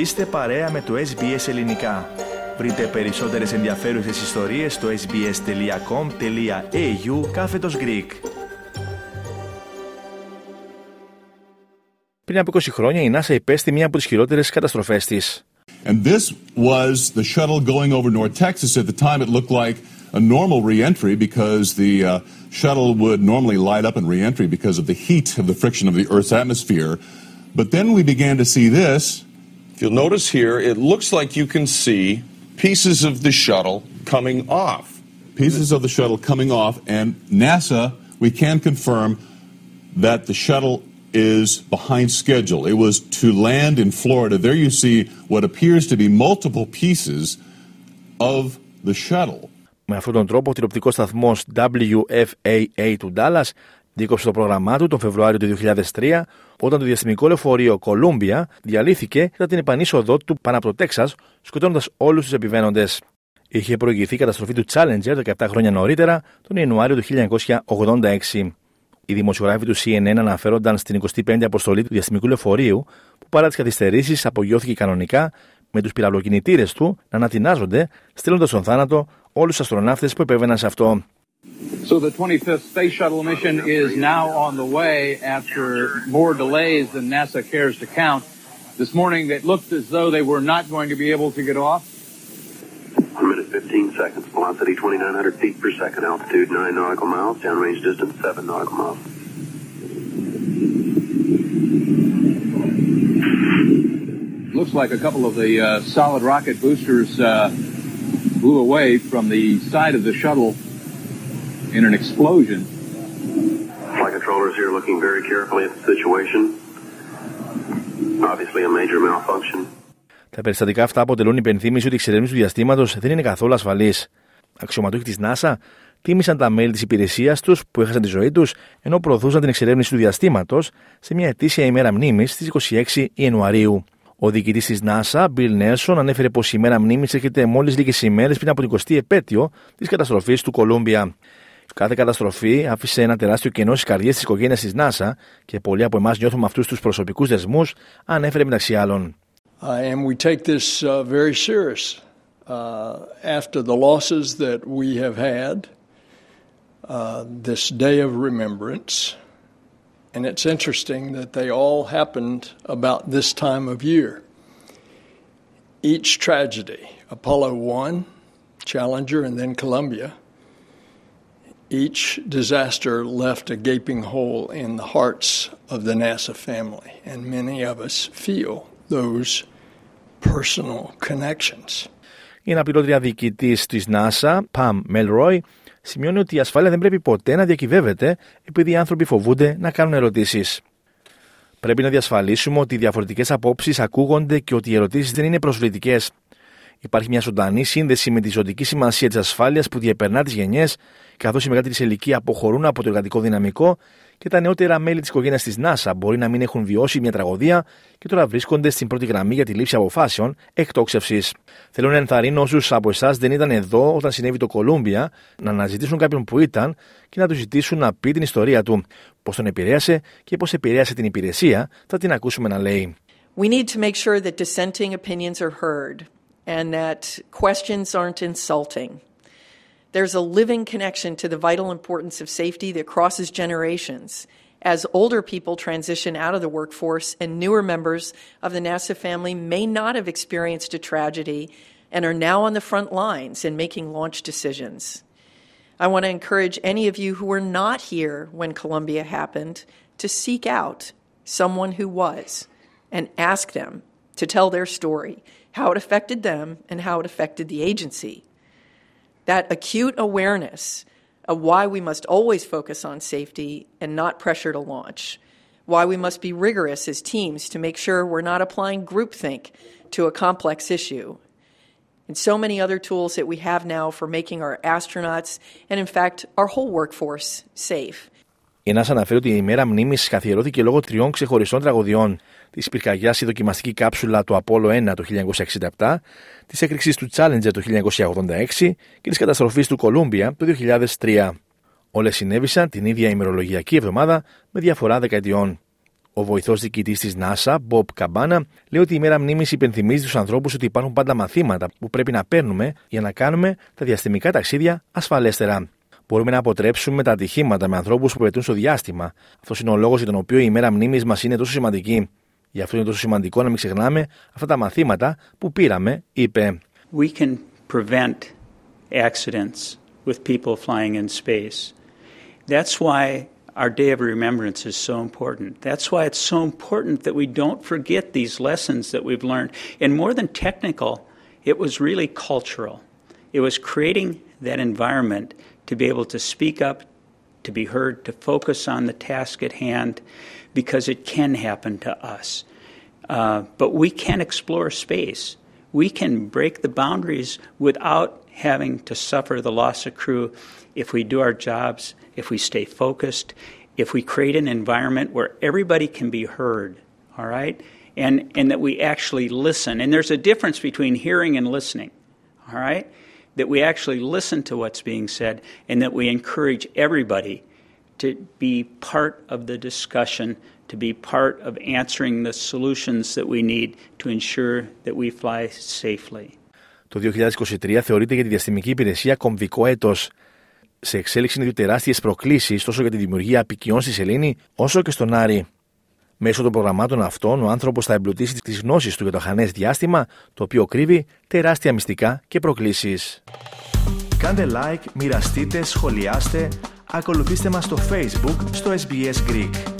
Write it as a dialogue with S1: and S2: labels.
S1: Είστε παρέα με το SBS Ελληνικά. Βρείτε περισσότερες ενδιαφέρουσες ιστορίες στο sbs.com.au κάθετος Greek. Πριν από 20 χρόνια η NASA υπέστη μία από τις χειρότερες καταστροφές της.
S2: And this was the shuttle going over North Texas. At the time, it looked like a normal reentry because the uh, shuttle would normally light up in reentry because of the heat of the friction of the Earth's atmosphere. But then we began to see this.
S3: If you'll notice here, it looks like you can see pieces of the shuttle coming off.
S2: Pieces of the shuttle coming off, and NASA, we can confirm that the shuttle is behind schedule. It was to land in Florida. There you see what appears to be multiple pieces of the shuttle.
S1: Με αυτόν τον τρόπο, ο τηλεοπτικός σταθμός WFAA του Dallas δίκοψε το πρόγραμμά του τον Φεβρουάριο του 2003, όταν το διαστημικό λεωφορείο Columbia διαλύθηκε κατά την επανείσοδό του πάνω από το Τέξας, σκοτώνοντας όλους τους επιβαίνοντες. Είχε προηγηθεί η καταστροφή του Challenger 17 χρόνια νωρίτερα, τον Ιανουάριο του 1986. Οι δημοσιογράφοι του CNN αναφέρονταν στην 25η αποστολή του διαστημικού λεωφορείου, που παρά τις καθυστερήσεις απογειώθηκε κανονικά με τους πυραυλοκινητήρες του να ανατινάζονται, στέλνοντας στον θάνατο όλους τους αστροναύτες που επέβαιναν σε αυτό.
S4: So the 25th Space Shuttle mission is now on the way after more delays than NASA cares to count. This morning it looked as though they were not going to be able to get off.
S5: 1 minute 15 seconds. Velocity 2,900 feet per second. Altitude 9 nautical miles. Downrange distance 7 nautical miles.
S4: Looks like a couple of the uh, solid rocket boosters uh, blew away from the side of the shuttle in an explosion.
S5: Flight controllers here looking very carefully at the situation. Obviously a major malfunction.
S1: Τα περιστατικά αυτά αποτελούν υπενθύμηση ότι η εξερεύνηση του διαστήματος δεν είναι καθόλου ασφαλή. Αξιωματούχοι της NASA τίμησαν τα μέλη της υπηρεσίας τους που έχασαν τη ζωή τους ενώ προωθούσαν την εξερεύνηση του διαστήματος σε μια ετήσια ημέρα μνήμης στις 26 Ιανουαρίου. Ο διοικητής της NASA, Bill Nelson, ανέφερε πως η ημέρα μνήμης έρχεται μόλις λίγες ημέρες πριν από την 20η επέτειο της καταστροφής του Κολούμπια. Κάθε καταστροφή άφησε ένα τεράστιο κενό στι καρδιέ τη οικογένεια τη NASA και πολλοί από εμά νιώθουμε αυτού του προσωπικού δεσμού, ανέφερε μεταξύ άλλων.
S6: Uh, and we take this uh, very serious uh, after the losses that we have had, uh, this day of remembrance. And it's interesting that they all happened about this time of year. Each tragedy, Apollo 1, Challenger, and then Columbia, each disaster left a gaping hole in the hearts of the NASA family. And many of us feel those personal connections.
S1: Η αναπληρώτρια διοικητής της NASA, Pam Melroy, σημειώνει ότι η ασφάλεια δεν πρέπει ποτέ να διακυβεύεται επειδή οι άνθρωποι φοβούνται να κάνουν ερωτήσεις. Πρέπει να διασφαλίσουμε ότι οι διαφορετικές απόψεις ακούγονται και ότι οι ερωτήσεις δεν είναι προσβλητικές. Υπάρχει μια ζωντανή σύνδεση με τη ζωτική σημασία της ασφάλειας που διεπερνά τις γενιές, καθώς οι μεγαλύτεροι σε ηλικία αποχωρούν από το εργατικό δυναμικό και τα νεότερα μέλη της οικογένειας της NASA μπορεί να μην έχουν βιώσει μια τραγωδία και τώρα βρίσκονται στην πρώτη γραμμή για τη λήψη αποφάσεων εκτόξευσης. Θέλω να ενθαρρύνω όσους από εσάς δεν ήταν εδώ όταν συνέβη το Κολούμπια να αναζητήσουν κάποιον που ήταν και να τους ζητήσουν να πει την ιστορία του, πώς τον επηρέασε και πώς επηρέασε την υπηρεσία, θα την ακούσουμε να λέει.
S7: We need to make sure that dissenting opinions are heard and that questions aren't insulting. There's a living connection to the vital importance of safety that crosses generations as older people transition out of the workforce and newer members of the NASA family may not have experienced a tragedy and are now on the front lines in making launch decisions. I want to encourage any of you who were not here when Columbia happened to seek out someone who was and ask them to tell their story, how it affected them and how it affected the agency. That acute awareness of why we must always focus on safety and not pressure to launch, why we must be rigorous as teams to make sure we're not applying groupthink to a complex issue, and so many other tools that we have now for making our astronauts and, in fact, our whole workforce safe.
S1: Η NASA αναφέρει ότι η ημέρα μνήμης καθιερώθηκε λόγω τριών ξεχωριστών τραγωδιών. Της πυρκαγιάς στη δοκιμαστική κάψουλα του Apollo 1 το 1967, της έκρηξης του Challenger το 1986 και της καταστροφής του Columbia το 2003. Όλες συνέβησαν την ίδια ημερολογιακή εβδομάδα με διαφορά δεκαετιών. Ο βοηθός διοικητής της NASA, Bob Cabana, λέει ότι η μέρα μνήμης υπενθυμίζει του ανθρώπους ότι υπάρχουν πάντα μαθήματα που πρέπει να παίρνουμε για να κάνουμε τα διαστημικά ταξίδια ασφαλέστερα. Μπορούμε να αποτρέψουμε τα ατυχήματα με ανθρώπου που πετούν στο διάστημα. Αυτό είναι ο λόγο για τον οποίο η μέρα μνήμη μα είναι τόσο σημαντική. Γι' αυτό είναι τόσο σημαντικό να μην ξεχνάμε αυτά τα μαθήματα που πήραμε, είπε.
S8: We can prevent accidents with people flying in space. That's why our Day of Remembrance is so important. That's why it's so important that we don't forget these lessons that we've learned. And more than technical, it was really cultural. It was creating that environment to be able to speak up, to be heard, to focus on the task at hand, because it can happen to us. Uh, but we can explore space. We can break the boundaries without having to suffer the loss of crew if we do our jobs, if we stay focused, if we create an environment where everybody can be heard, all right? And, and that we actually listen. And there's a difference between hearing and listening, all right? That we actually listen to what's being said and that we encourage everybody to be part of the discussion, to be part of answering the solutions that we need to ensure that we fly safely.
S1: Το 2023 θεωρείται για τη διαστημική υπηρεσία κομβικό έτος. Σε εξέλιξη είναι δύο τεράστιε προκλήσει τόσο για τη δημιουργία απικιών στη Σελήνη όσο και στον Άρη. Μέσω των προγραμμάτων αυτών, ο άνθρωπος θα εμπλουτίσει τις γνώσεις του για το χανές διάστημα, το οποίο κρύβει τεράστια μυστικά και προκλήσεις. Κάντε like, μοιραστείτε, σχολιάστε, ακολουθήστε μας στο Facebook στο SBS Greek.